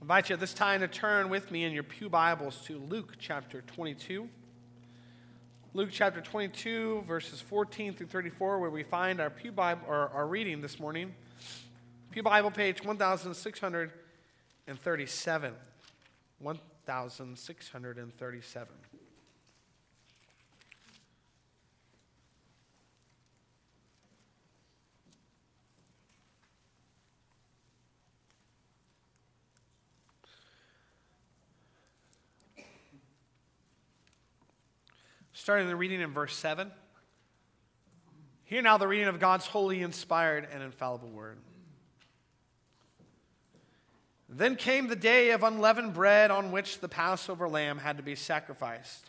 I invite you at this time to turn with me in your Pew Bibles to Luke chapter 22. Luke chapter 22, verses 14 through 34, where we find our Pew Bible, or our reading this morning. Pew Bible page 1637. 1637. Starting the reading in verse 7. Hear now the reading of God's holy, inspired, and infallible word. Then came the day of unleavened bread on which the Passover lamb had to be sacrificed.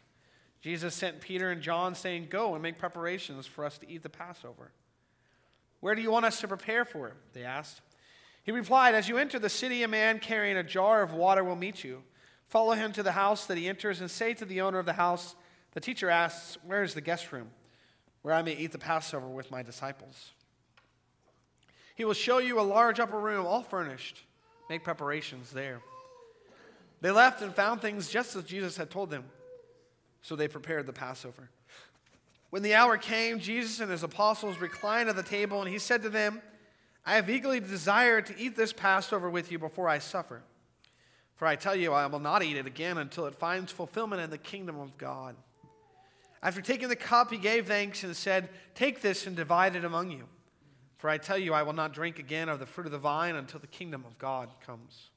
Jesus sent Peter and John, saying, Go and make preparations for us to eat the Passover. Where do you want us to prepare for it? They asked. He replied, As you enter the city, a man carrying a jar of water will meet you. Follow him to the house that he enters and say to the owner of the house, the teacher asks, Where is the guest room where I may eat the Passover with my disciples? He will show you a large upper room, all furnished. Make preparations there. They left and found things just as Jesus had told them. So they prepared the Passover. When the hour came, Jesus and his apostles reclined at the table, and he said to them, I have eagerly desired to eat this Passover with you before I suffer. For I tell you, I will not eat it again until it finds fulfillment in the kingdom of God. After taking the cup, he gave thanks and said, Take this and divide it among you. For I tell you, I will not drink again of the fruit of the vine until the kingdom of God comes.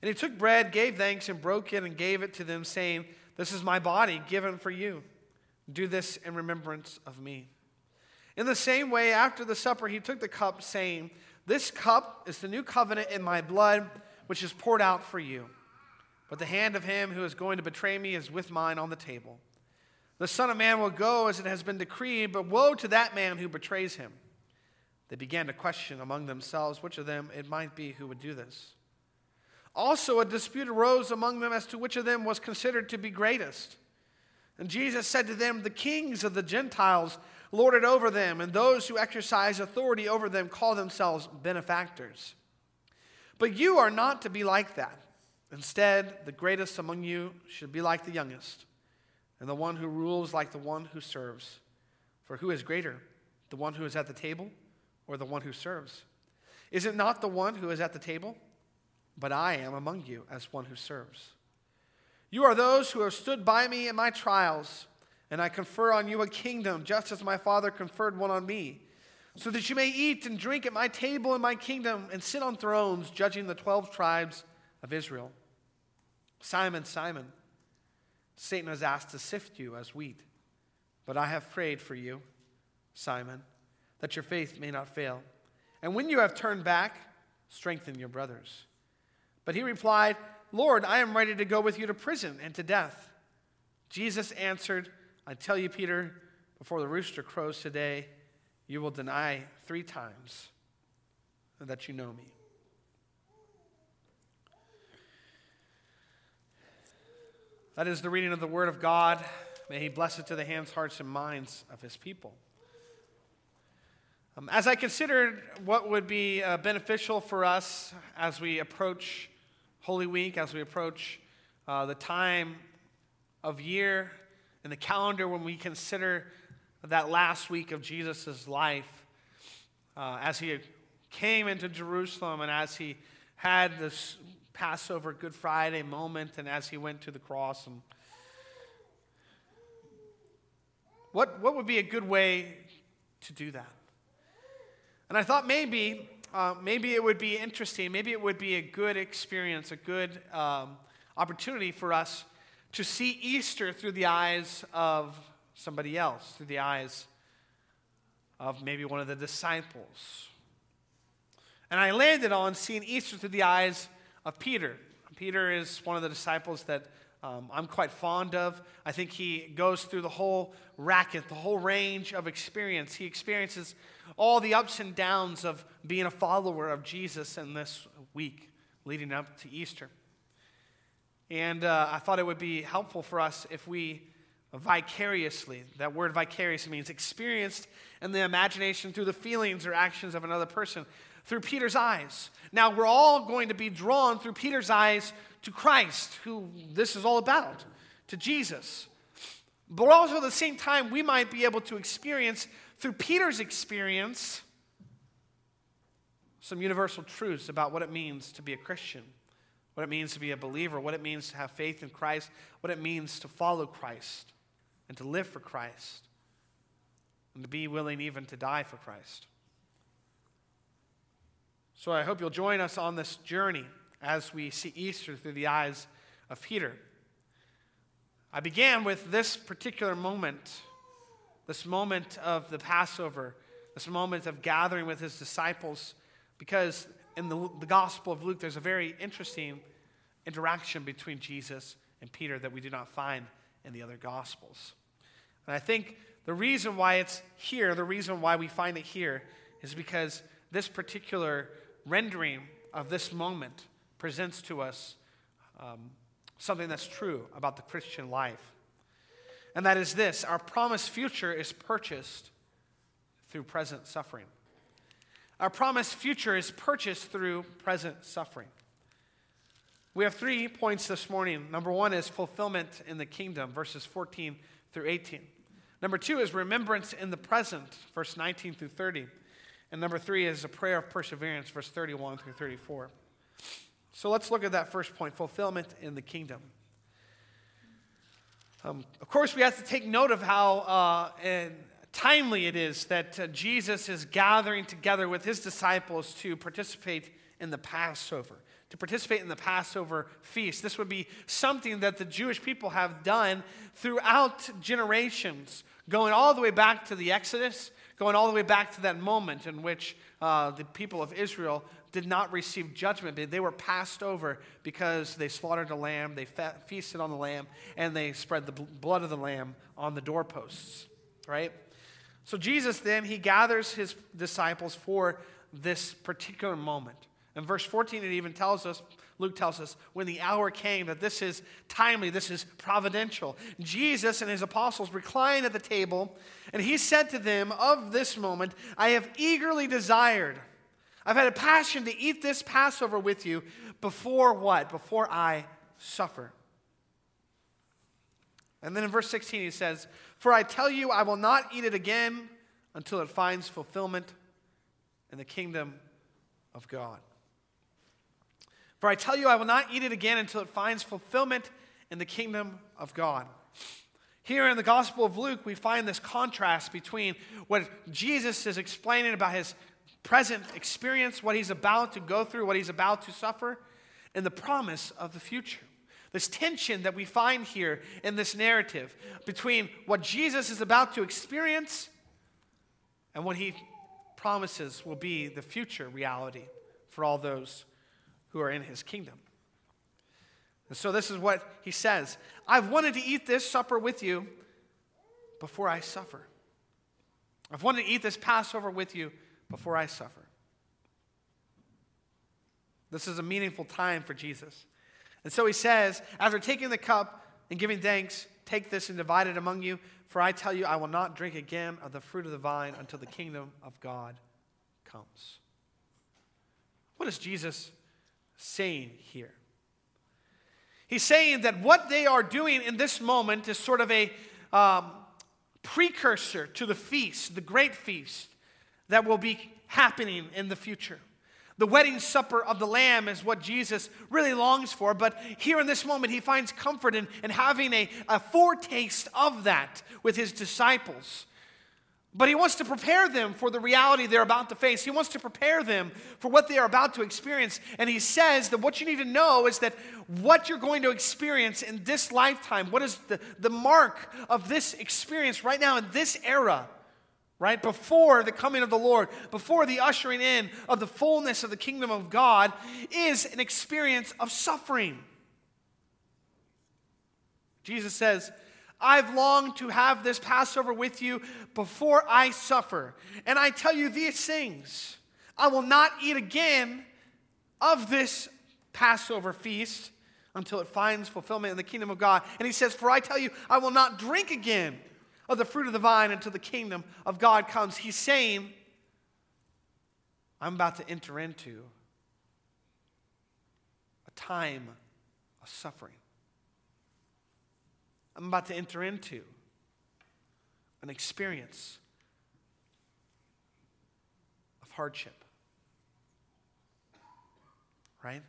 And he took bread, gave thanks, and broke it, and gave it to them, saying, This is my body given for you. Do this in remembrance of me. In the same way, after the supper, he took the cup, saying, This cup is the new covenant in my blood, which is poured out for you. But the hand of him who is going to betray me is with mine on the table. The Son of Man will go as it has been decreed, but woe to that man who betrays him. They began to question among themselves which of them it might be who would do this. Also, a dispute arose among them as to which of them was considered to be greatest. And Jesus said to them, The kings of the Gentiles lord it over them, and those who exercise authority over them call themselves benefactors. But you are not to be like that. Instead, the greatest among you should be like the youngest and the one who rules like the one who serves. For who is greater, the one who is at the table or the one who serves? Is it not the one who is at the table? But I am among you as one who serves. You are those who have stood by me in my trials, and I confer on you a kingdom, just as my Father conferred one on me, so that you may eat and drink at my table in my kingdom and sit on thrones, judging the twelve tribes of Israel. Simon, Simon. Satan has asked to sift you as wheat. But I have prayed for you, Simon, that your faith may not fail. And when you have turned back, strengthen your brothers. But he replied, Lord, I am ready to go with you to prison and to death. Jesus answered, I tell you, Peter, before the rooster crows today, you will deny three times that you know me. That is the reading of the Word of God. May He bless it to the hands, hearts, and minds of His people. Um, as I considered what would be uh, beneficial for us as we approach Holy Week, as we approach uh, the time of year in the calendar when we consider that last week of Jesus' life, uh, as he came into Jerusalem and as he had this Passover, Good Friday moment, and as he went to the cross. And what, what would be a good way to do that? And I thought maybe, uh, maybe it would be interesting, maybe it would be a good experience, a good um, opportunity for us to see Easter through the eyes of somebody else, through the eyes of maybe one of the disciples. And I landed on seeing Easter through the eyes of Peter. Peter is one of the disciples that um, I'm quite fond of. I think he goes through the whole racket, the whole range of experience. He experiences all the ups and downs of being a follower of Jesus in this week leading up to Easter. And uh, I thought it would be helpful for us if we vicariously, that word vicarious means experienced in the imagination through the feelings or actions of another person, through Peter's eyes. Now, we're all going to be drawn through Peter's eyes to Christ, who this is all about, to Jesus. But also at the same time, we might be able to experience, through Peter's experience, some universal truths about what it means to be a Christian, what it means to be a believer, what it means to have faith in Christ, what it means to follow Christ and to live for Christ, and to be willing even to die for Christ. So I hope you'll join us on this journey as we see Easter through the eyes of Peter. I began with this particular moment, this moment of the Passover, this moment of gathering with his disciples, because in the, the Gospel of Luke, there's a very interesting interaction between Jesus and Peter that we do not find in the other Gospels. And I think the reason why it's here, the reason why we find it here, is because this particular rendering of this moment presents to us um, something that's true about the Christian life. And that is this our promised future is purchased through present suffering. Our promised future is purchased through present suffering. We have three points this morning. Number one is fulfillment in the kingdom, verses 14 through 18. Number two is remembrance in the present, verse 19 through 30. And number three is a prayer of perseverance, verse 31 through 34. So let's look at that first point fulfillment in the kingdom. Um, of course, we have to take note of how uh, timely it is that uh, Jesus is gathering together with his disciples to participate in the Passover, to participate in the Passover feast. This would be something that the Jewish people have done throughout generations, going all the way back to the Exodus going all the way back to that moment in which uh, the people of Israel did not receive judgment. They were passed over because they slaughtered a lamb, they fe- feasted on the lamb, and they spread the blood of the lamb on the doorposts, right? So Jesus then, he gathers his disciples for this particular moment. In verse 14, it even tells us Luke tells us, when the hour came, that this is timely, this is providential. Jesus and his apostles reclined at the table, and he said to them, Of this moment, I have eagerly desired. I've had a passion to eat this Passover with you before what? Before I suffer. And then in verse 16, he says, For I tell you, I will not eat it again until it finds fulfillment in the kingdom of God. For I tell you, I will not eat it again until it finds fulfillment in the kingdom of God. Here in the Gospel of Luke, we find this contrast between what Jesus is explaining about his present experience, what he's about to go through, what he's about to suffer, and the promise of the future. This tension that we find here in this narrative between what Jesus is about to experience and what he promises will be the future reality for all those who are in his kingdom. And so this is what he says I've wanted to eat this supper with you before I suffer. I've wanted to eat this Passover with you before I suffer. This is a meaningful time for Jesus. And so he says, after taking the cup and giving thanks, take this and divide it among you, for I tell you, I will not drink again of the fruit of the vine until the kingdom of God comes. What is Jesus saying here? He's saying that what they are doing in this moment is sort of a um, precursor to the feast, the great feast that will be happening in the future. The wedding supper of the Lamb is what Jesus really longs for, but here in this moment, he finds comfort in, in having a, a foretaste of that with his disciples. But he wants to prepare them for the reality they're about to face. He wants to prepare them for what they are about to experience. And he says that what you need to know is that what you're going to experience in this lifetime, what is the, the mark of this experience right now in this era, right? Before the coming of the Lord, before the ushering in of the fullness of the kingdom of God, is an experience of suffering. Jesus says, I've longed to have this Passover with you before I suffer. And I tell you these things I will not eat again of this Passover feast until it finds fulfillment in the kingdom of God. And he says, For I tell you, I will not drink again of the fruit of the vine until the kingdom of God comes. He's saying, I'm about to enter into a time of suffering. I'm about to enter into an experience of hardship. Right?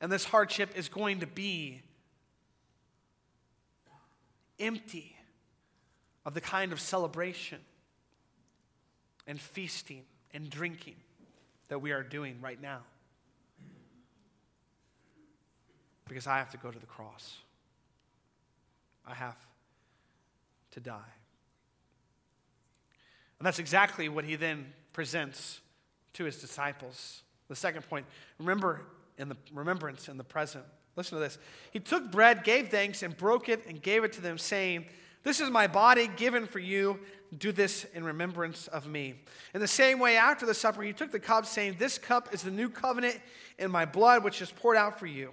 And this hardship is going to be empty of the kind of celebration and feasting and drinking that we are doing right now. Because I have to go to the cross. I have to die. And that's exactly what he then presents to his disciples. The second point, remember in the remembrance in the present. Listen to this. He took bread, gave thanks, and broke it and gave it to them, saying, This is my body given for you. Do this in remembrance of me. In the same way, after the supper, he took the cup, saying, This cup is the new covenant in my blood, which is poured out for you.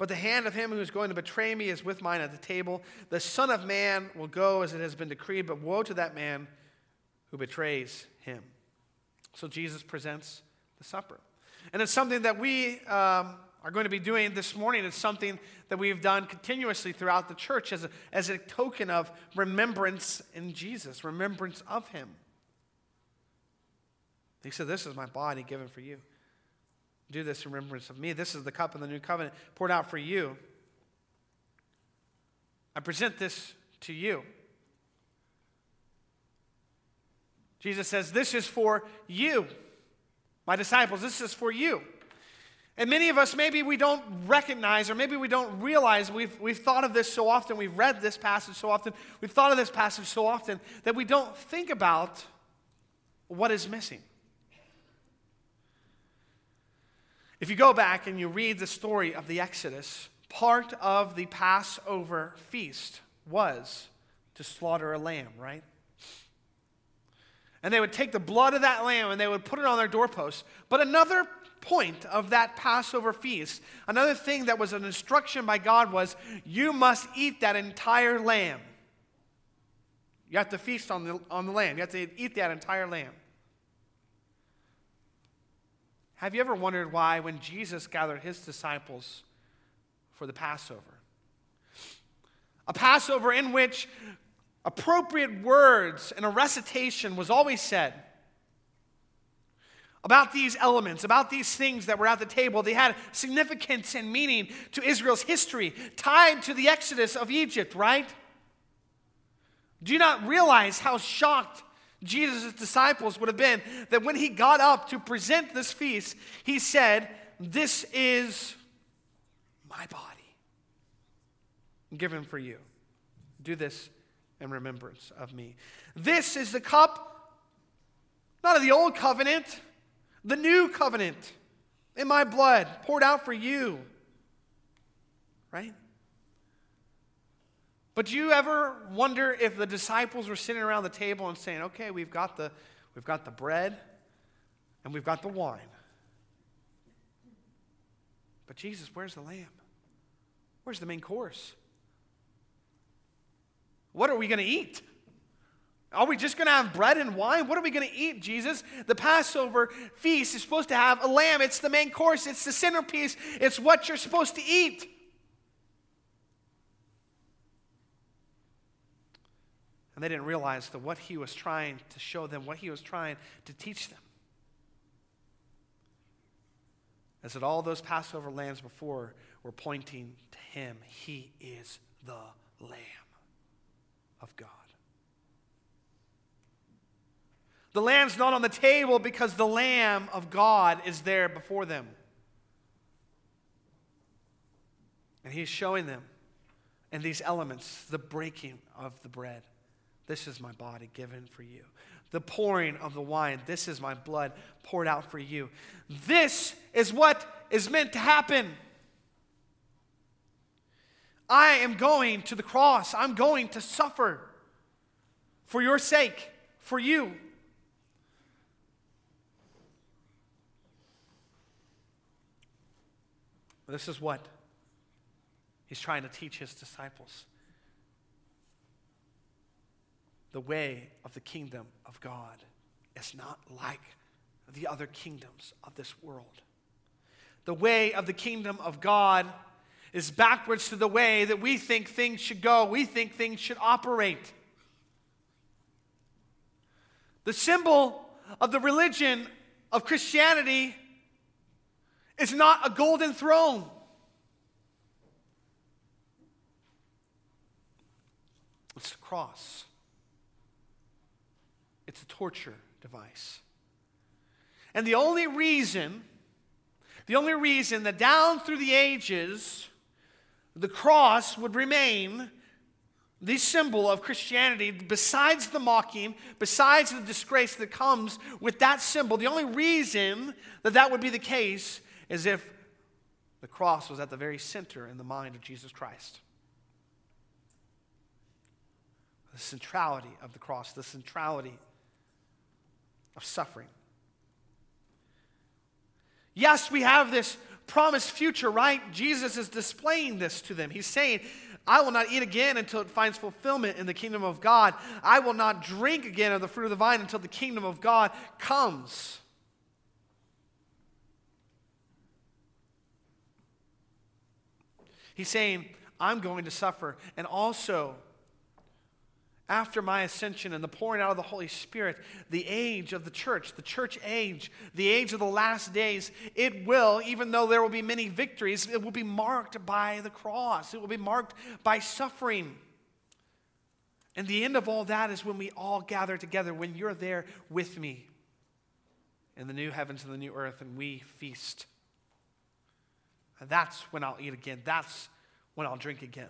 But the hand of him who is going to betray me is with mine at the table. The Son of Man will go as it has been decreed, but woe to that man who betrays him. So Jesus presents the supper. And it's something that we um, are going to be doing this morning. It's something that we've done continuously throughout the church as a, as a token of remembrance in Jesus, remembrance of Him. He said, This is my body given for you. Do this in remembrance of me. This is the cup of the new covenant poured out for you. I present this to you. Jesus says, This is for you. My disciples, this is for you. And many of us, maybe we don't recognize or maybe we don't realize, we've, we've thought of this so often, we've read this passage so often, we've thought of this passage so often that we don't think about what is missing. If you go back and you read the story of the Exodus, part of the Passover feast was to slaughter a lamb, right? And they would take the blood of that lamb and they would put it on their doorposts. But another point of that Passover feast, another thing that was an instruction by God was you must eat that entire lamb. You have to feast on the, on the lamb, you have to eat that entire lamb. Have you ever wondered why, when Jesus gathered his disciples for the Passover, a Passover in which appropriate words and a recitation was always said about these elements, about these things that were at the table. They had significance and meaning to Israel's history, tied to the exodus of Egypt, right? Do you not realize how shocked Jesus' disciples would have been that when he got up to present this feast, he said, This is my body given for you. Do this in remembrance of me. This is the cup, not of the old covenant, the new covenant in my blood, poured out for you. Right? But do you ever wonder if the disciples were sitting around the table and saying, okay, we've got the, we've got the bread and we've got the wine. But Jesus, where's the lamb? Where's the main course? What are we going to eat? Are we just going to have bread and wine? What are we going to eat, Jesus? The Passover feast is supposed to have a lamb. It's the main course, it's the centerpiece, it's what you're supposed to eat. And they didn't realize that what he was trying to show them, what he was trying to teach them, is that all those Passover lambs before were pointing to him. He is the Lamb of God. The lamb's not on the table because the Lamb of God is there before them. And he's showing them in these elements the breaking of the bread. This is my body given for you. The pouring of the wine. This is my blood poured out for you. This is what is meant to happen. I am going to the cross. I'm going to suffer for your sake, for you. This is what he's trying to teach his disciples the way of the kingdom of God is not like the other kingdoms of this world. The way of the kingdom of God is backwards to the way that we think things should go, we think things should operate. The symbol of the religion of Christianity is not a golden throne. It's the cross. It's a torture device. And the only reason, the only reason that down through the ages, the cross would remain the symbol of Christianity, besides the mocking, besides the disgrace that comes with that symbol, the only reason that that would be the case is if the cross was at the very center in the mind of Jesus Christ. The centrality of the cross, the centrality of suffering. Yes, we have this promised future, right? Jesus is displaying this to them. He's saying, I will not eat again until it finds fulfillment in the kingdom of God. I will not drink again of the fruit of the vine until the kingdom of God comes. He's saying, I'm going to suffer. And also, after my ascension and the pouring out of the Holy Spirit, the age of the church, the church age, the age of the last days, it will, even though there will be many victories, it will be marked by the cross. It will be marked by suffering. And the end of all that is when we all gather together, when you're there with me in the new heavens and the new earth, and we feast. And that's when I'll eat again. That's when I'll drink again.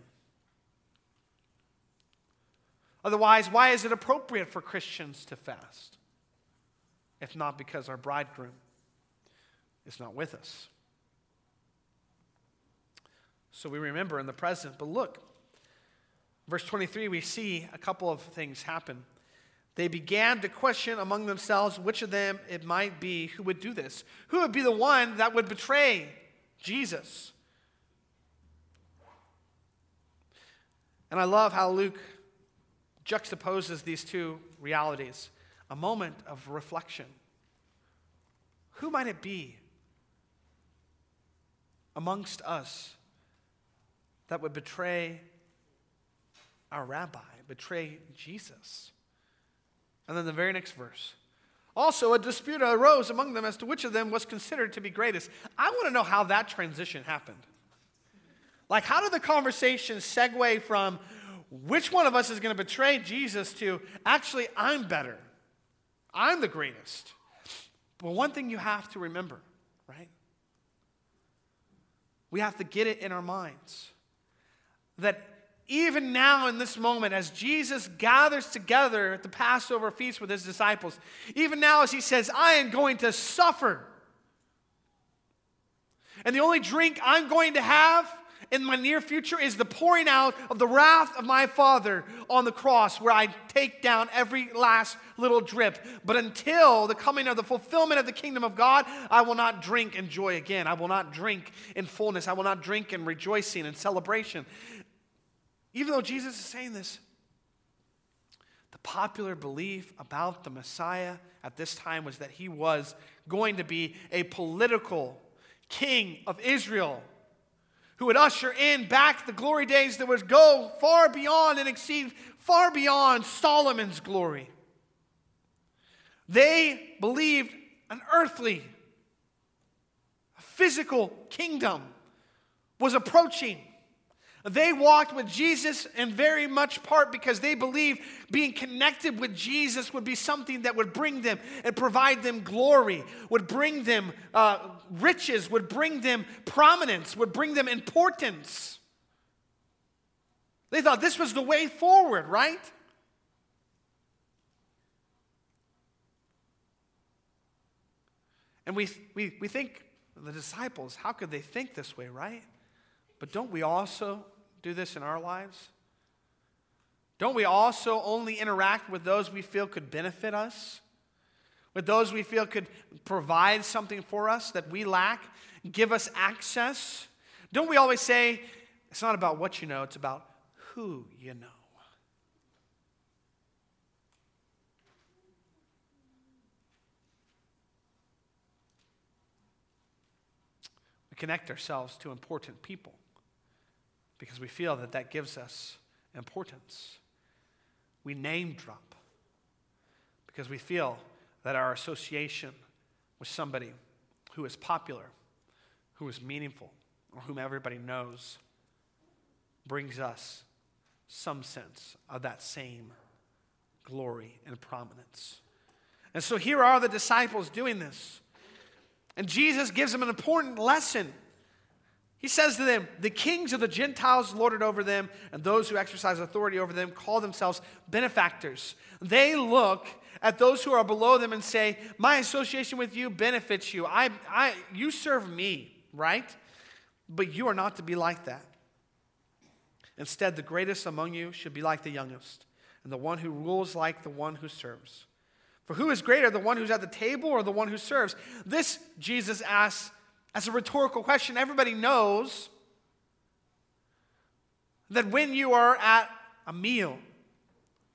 Otherwise, why is it appropriate for Christians to fast? If not because our bridegroom is not with us. So we remember in the present. But look, verse 23, we see a couple of things happen. They began to question among themselves which of them it might be who would do this. Who would be the one that would betray Jesus? And I love how Luke juxtaposes these two realities a moment of reflection. Who might it be amongst us that would betray our rabbi, betray Jesus? And then the very next verse. Also, a dispute arose among them as to which of them was considered to be greatest. I want to know how that transition happened. Like, how did the conversation segue from which one of us is going to betray Jesus to actually, I'm better. I'm the greatest. But one thing you have to remember, right? We have to get it in our minds that even now in this moment, as Jesus gathers together at the Passover feast with his disciples, even now as he says, I am going to suffer. And the only drink I'm going to have in my near future is the pouring out of the wrath of my Father on the cross, where I take down every last little drip. But until the coming of the fulfillment of the kingdom of God, I will not drink in joy again. I will not drink in fullness. I will not drink in rejoicing and celebration. Even though Jesus is saying this, the popular belief about the Messiah at this time was that he was going to be a political king of Israel who would usher in back the glory days that would go far beyond and exceed far beyond Solomon's glory. They believed an earthly, physical kingdom was approaching. They walked with Jesus in very much part because they believed being connected with Jesus would be something that would bring them and provide them glory, would bring them uh, riches, would bring them prominence, would bring them importance. They thought this was the way forward, right? And we, we, we think, the disciples, how could they think this way, right? But don't we also do this in our lives? Don't we also only interact with those we feel could benefit us? With those we feel could provide something for us that we lack, give us access? Don't we always say, it's not about what you know, it's about who you know? We connect ourselves to important people because we feel that that gives us importance. We name drop because we feel that our association with somebody who is popular, who is meaningful, or whom everybody knows brings us some sense of that same glory and prominence. And so here are the disciples doing this. And Jesus gives them an important lesson. He says to them, The kings of the Gentiles lord it over them, and those who exercise authority over them call themselves benefactors. They look at those who are below them and say, My association with you benefits you. I, I, you serve me, right? But you are not to be like that. Instead, the greatest among you should be like the youngest, and the one who rules like the one who serves. For who is greater, the one who's at the table or the one who serves? This, Jesus asks as a rhetorical question. Everybody knows that when you are at a meal,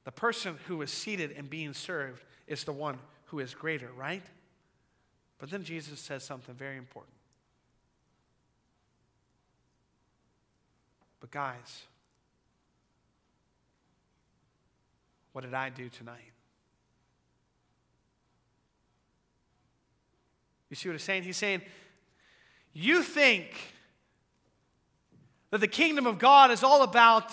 the person who is seated and being served is the one who is greater, right? But then Jesus says something very important. But, guys, what did I do tonight? You see what he's saying? He's saying, You think that the kingdom of God is all about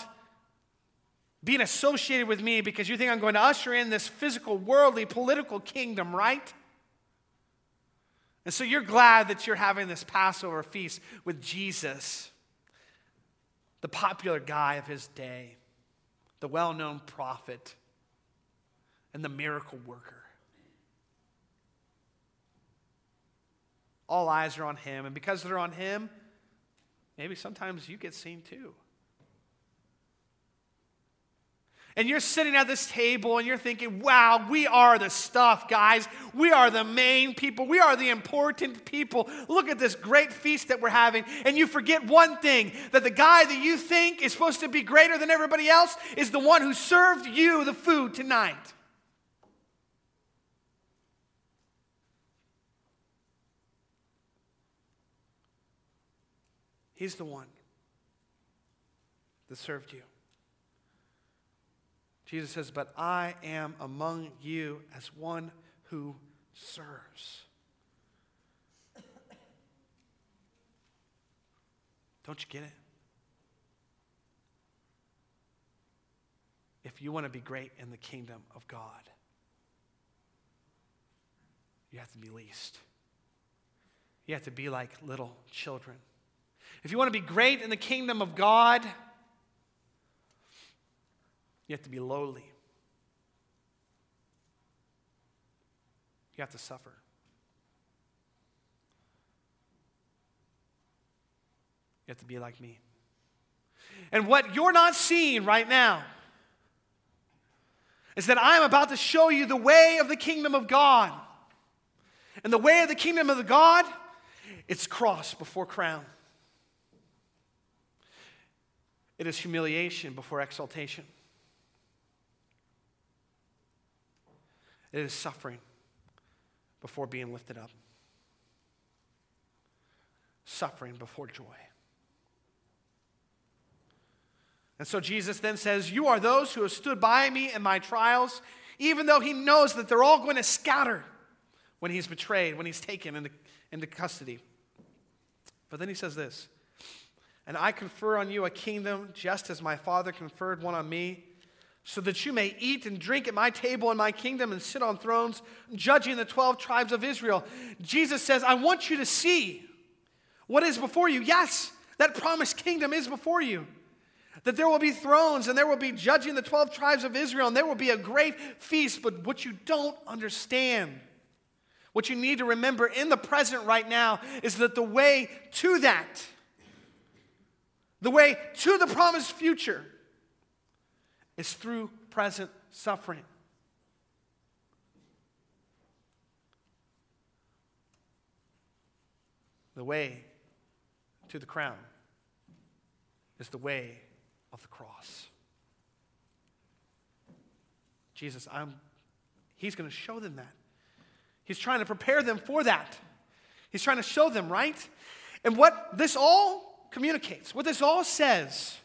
being associated with me because you think I'm going to usher in this physical, worldly, political kingdom, right? And so you're glad that you're having this Passover feast with Jesus, the popular guy of his day, the well known prophet, and the miracle worker. All eyes are on him, and because they're on him, maybe sometimes you get seen too. And you're sitting at this table and you're thinking, wow, we are the stuff, guys. We are the main people. We are the important people. Look at this great feast that we're having. And you forget one thing that the guy that you think is supposed to be greater than everybody else is the one who served you the food tonight. He's the one that served you. Jesus says, But I am among you as one who serves. Don't you get it? If you want to be great in the kingdom of God, you have to be least. You have to be like little children. If you want to be great in the kingdom of God, you have to be lowly. You have to suffer. You have to be like me. And what you're not seeing right now is that I'm about to show you the way of the kingdom of God. And the way of the kingdom of the God, it's cross before crown. It is humiliation before exaltation. It is suffering before being lifted up, suffering before joy. And so Jesus then says, You are those who have stood by me in my trials, even though he knows that they're all going to scatter when he's betrayed, when he's taken into, into custody. But then he says this And I confer on you a kingdom just as my Father conferred one on me so that you may eat and drink at my table in my kingdom and sit on thrones, judging the 12 tribes of Israel. Jesus says, I want you to see what is before you. Yes, that promised kingdom is before you. That there will be thrones and there will be judging the 12 tribes of Israel and there will be a great feast. But what you don't understand, what you need to remember in the present right now, is that the way to that, the way to the promised future, is through present suffering. The way to the crown is the way of the cross. Jesus, I'm, he's going to show them that. He's trying to prepare them for that. He's trying to show them, right? And what this all communicates, what this all says,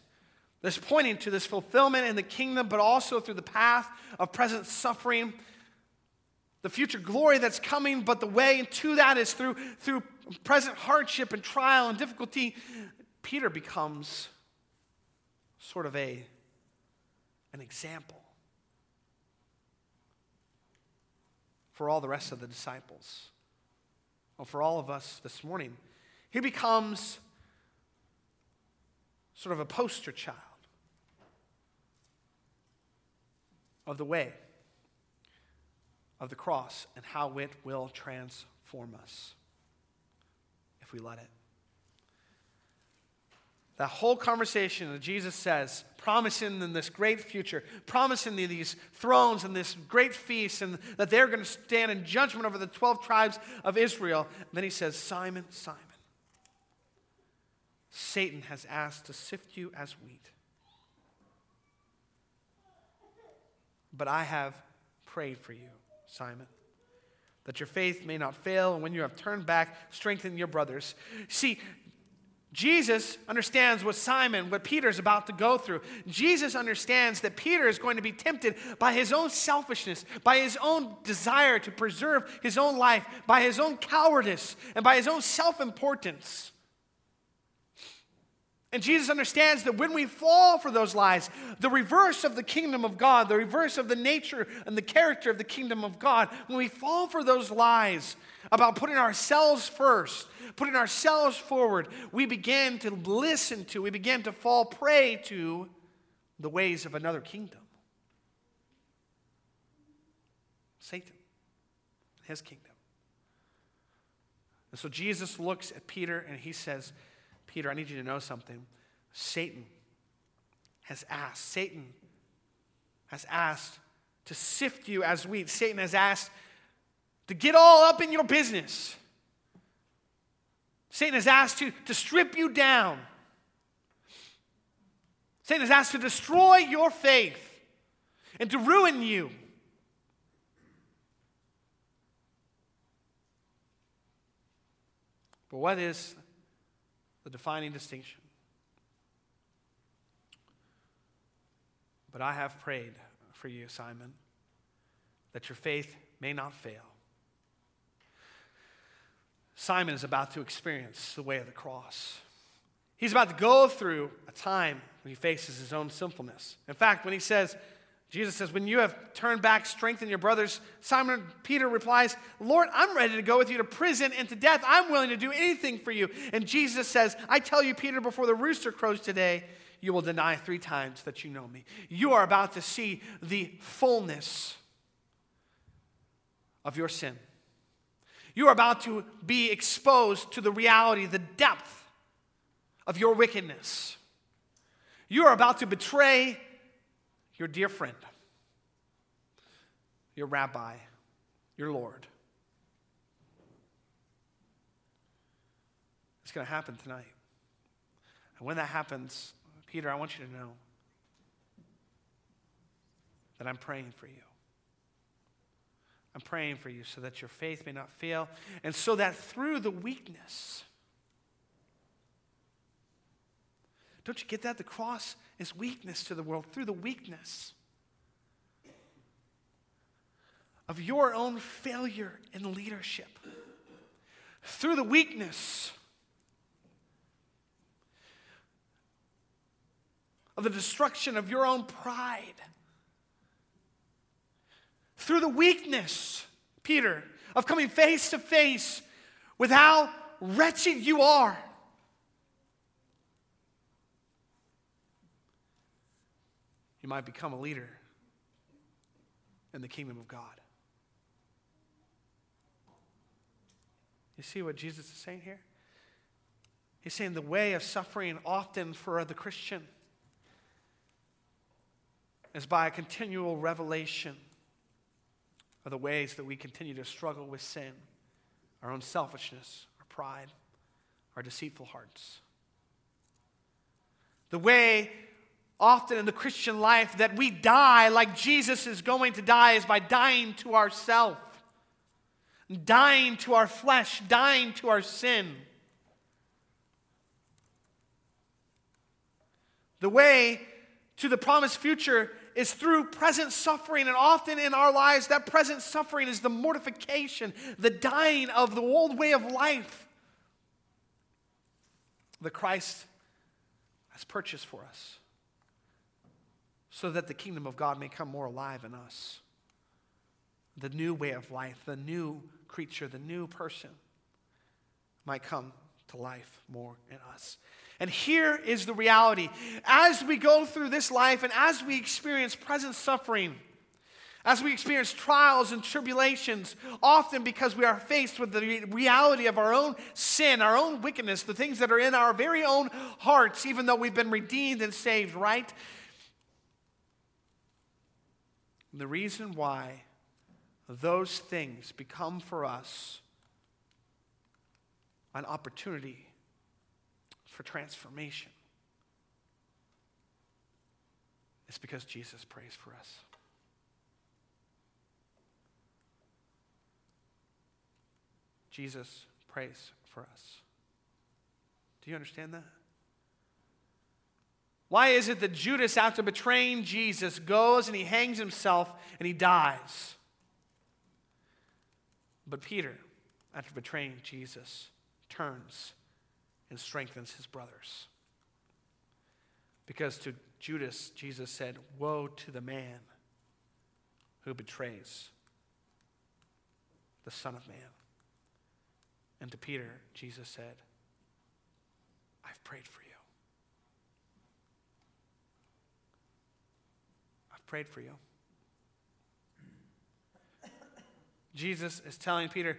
this pointing to this fulfillment in the kingdom, but also through the path of present suffering, the future glory that's coming, but the way to that is through, through present hardship and trial and difficulty. Peter becomes sort of a, an example for all the rest of the disciples. Well, for all of us this morning, he becomes sort of a poster child of the way of the cross and how it will transform us if we let it. That whole conversation that Jesus says, promising them this great future, promising them these thrones and this great feast, and that they're going to stand in judgment over the 12 tribes of Israel. And then he says, Simon, Simon, Satan has asked to sift you as wheat. But I have prayed for you, Simon that your faith may not fail, and when you have turned back, strengthen your brothers. See, Jesus understands what Simon, what Peter's about to go through. Jesus understands that Peter is going to be tempted by his own selfishness, by his own desire to preserve his own life, by his own cowardice, and by his own self importance. And Jesus understands that when we fall for those lies, the reverse of the kingdom of God, the reverse of the nature and the character of the kingdom of God, when we fall for those lies about putting ourselves first, putting ourselves forward, we begin to listen to, we begin to fall prey to the ways of another kingdom Satan, his kingdom. And so Jesus looks at Peter and he says, Peter, I need you to know something. Satan has asked, Satan has asked to sift you as wheat. Satan has asked to get all up in your business. Satan has asked to, to strip you down. Satan has asked to destroy your faith and to ruin you. But what is the defining distinction. But I have prayed for you, Simon, that your faith may not fail. Simon is about to experience the way of the cross. He's about to go through a time when he faces his own sinfulness. In fact, when he says, Jesus says, When you have turned back, strengthen your brothers. Simon Peter replies, Lord, I'm ready to go with you to prison and to death. I'm willing to do anything for you. And Jesus says, I tell you, Peter, before the rooster crows today, you will deny three times that you know me. You are about to see the fullness of your sin. You are about to be exposed to the reality, the depth of your wickedness. You are about to betray your dear friend, your rabbi, your Lord. It's going to happen tonight. And when that happens, Peter, I want you to know that I'm praying for you. I'm praying for you so that your faith may not fail, and so that through the weakness, don't you get that? The cross is weakness to the world through the weakness of your own failure in leadership, through the weakness of the destruction of your own pride, through the weakness, Peter, of coming face to face with how wretched you are you might become a leader in the kingdom of God. You see what Jesus is saying here? He's saying the way of suffering often for the Christian is by a continual revelation of the ways that we continue to struggle with sin, our own selfishness, our pride, our deceitful hearts. The way often in the Christian life that we die like Jesus is going to die is by dying to ourself, dying to our flesh, dying to our sin. The way to the promised future is through present suffering, and often in our lives, that present suffering is the mortification, the dying of the old way of life that Christ has purchased for us so that the kingdom of God may come more alive in us. The new way of life, the new creature, the new person might come to life more in us. And here is the reality. As we go through this life and as we experience present suffering, as we experience trials and tribulations, often because we are faced with the reality of our own sin, our own wickedness, the things that are in our very own hearts, even though we've been redeemed and saved, right? The reason why those things become for us an opportunity for transformation is because Jesus prays for us. Jesus prays for us. Do you understand that? Why is it that Judas, after betraying Jesus, goes and he hangs himself and he dies? But Peter, after betraying Jesus, turns and strengthens his brothers. Because to Judas, Jesus said, Woe to the man who betrays the Son of Man. And to Peter, Jesus said, I've prayed for you. I've prayed for you. Jesus is telling Peter,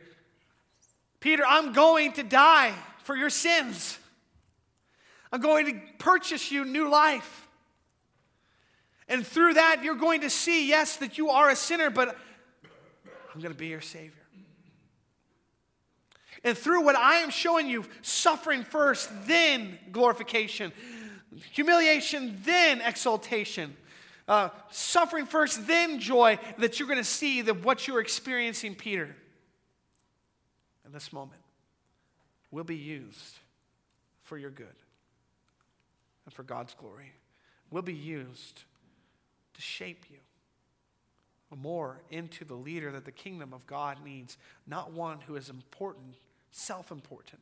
Peter, I'm going to die for your sins. I'm going to purchase you new life. And through that, you're going to see, yes, that you are a sinner, but I'm going to be your Savior. And through what I am showing you, suffering first, then glorification, humiliation, then exaltation, uh, suffering first, then joy, that you're going to see that what you're experiencing, Peter. In this moment will be used for your good and for God's glory, will be used to shape you more into the leader that the kingdom of God needs, not one who is important, self important,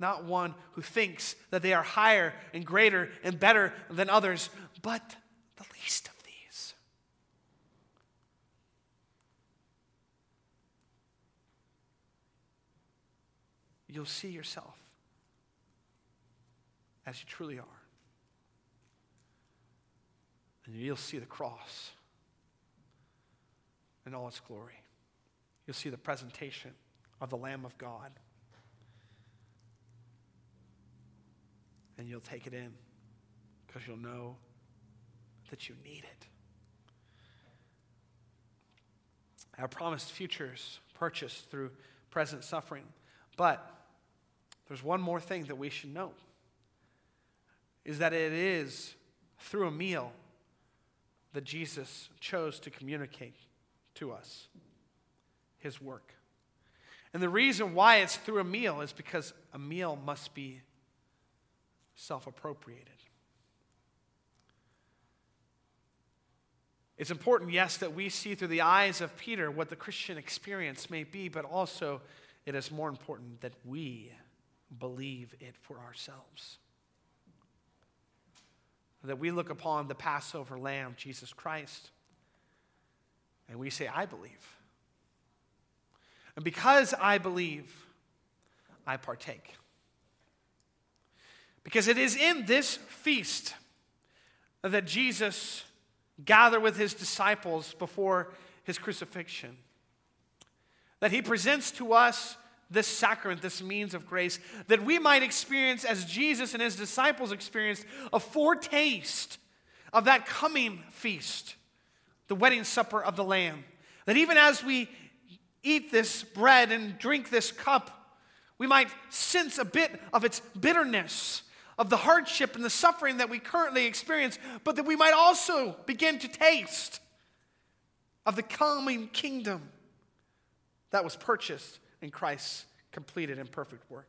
not one who thinks that they are higher and greater and better than others, but the least of these. you'll see yourself as you truly are. And you'll see the cross in all its glory. You'll see the presentation of the Lamb of God. And you'll take it in because you'll know that you need it. Our promised futures purchased through present suffering. But there's one more thing that we should know is that it is through a meal that Jesus chose to communicate to us his work. And the reason why it's through a meal is because a meal must be self appropriated. It's important, yes, that we see through the eyes of Peter what the Christian experience may be, but also it is more important that we believe it for ourselves. That we look upon the Passover lamb, Jesus Christ, and we say, I believe. And because I believe, I partake. Because it is in this feast that Jesus gathered with his disciples before his crucifixion, that he presents to us this sacrament, this means of grace, that we might experience, as Jesus and his disciples experienced, a foretaste of that coming feast, the wedding supper of the Lamb. That even as we eat this bread and drink this cup, we might sense a bit of its bitterness, of the hardship and the suffering that we currently experience, but that we might also begin to taste of the coming kingdom that was purchased in Christ's completed and perfect work.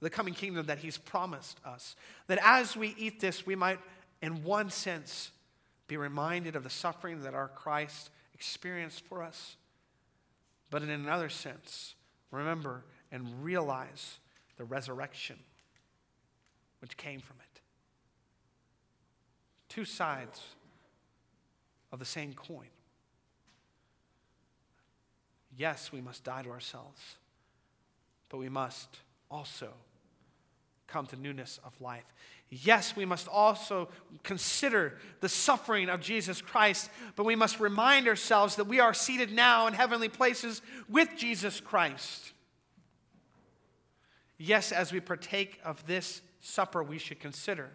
the coming kingdom that He's promised us. That as we eat this, we might, in one sense, be reminded of the suffering that our Christ experienced for us, but in another sense, remember and realize the resurrection which came from it. Two sides of the same coin. Yes, we must die to ourselves, but we must also come to newness of life. Yes, we must also consider the suffering of Jesus Christ, but we must remind ourselves that we are seated now in heavenly places with Jesus Christ. Yes, as we partake of this supper, we should consider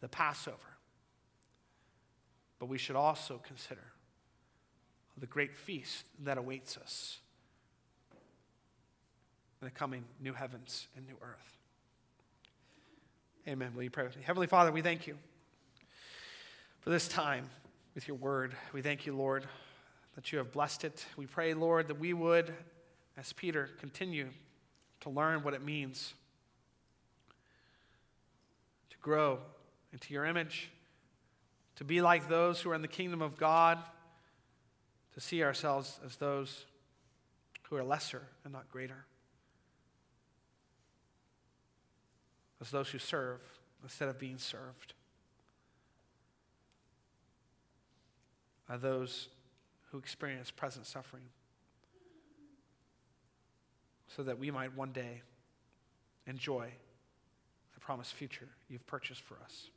the Passover. But we should also consider the great feast that awaits us in the coming new heavens and new earth. Amen. Will you pray with me? Heavenly Father, we thank you for this time with your word. We thank you, Lord, that you have blessed it. We pray, Lord, that we would, as Peter, continue to learn what it means grow into your image, to be like those who are in the kingdom of God, to see ourselves as those who are lesser and not greater. as those who serve instead of being served, as those who experience present suffering, so that we might one day enjoy promised future you've purchased for us.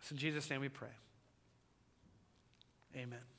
It's in Jesus' name we pray. Amen.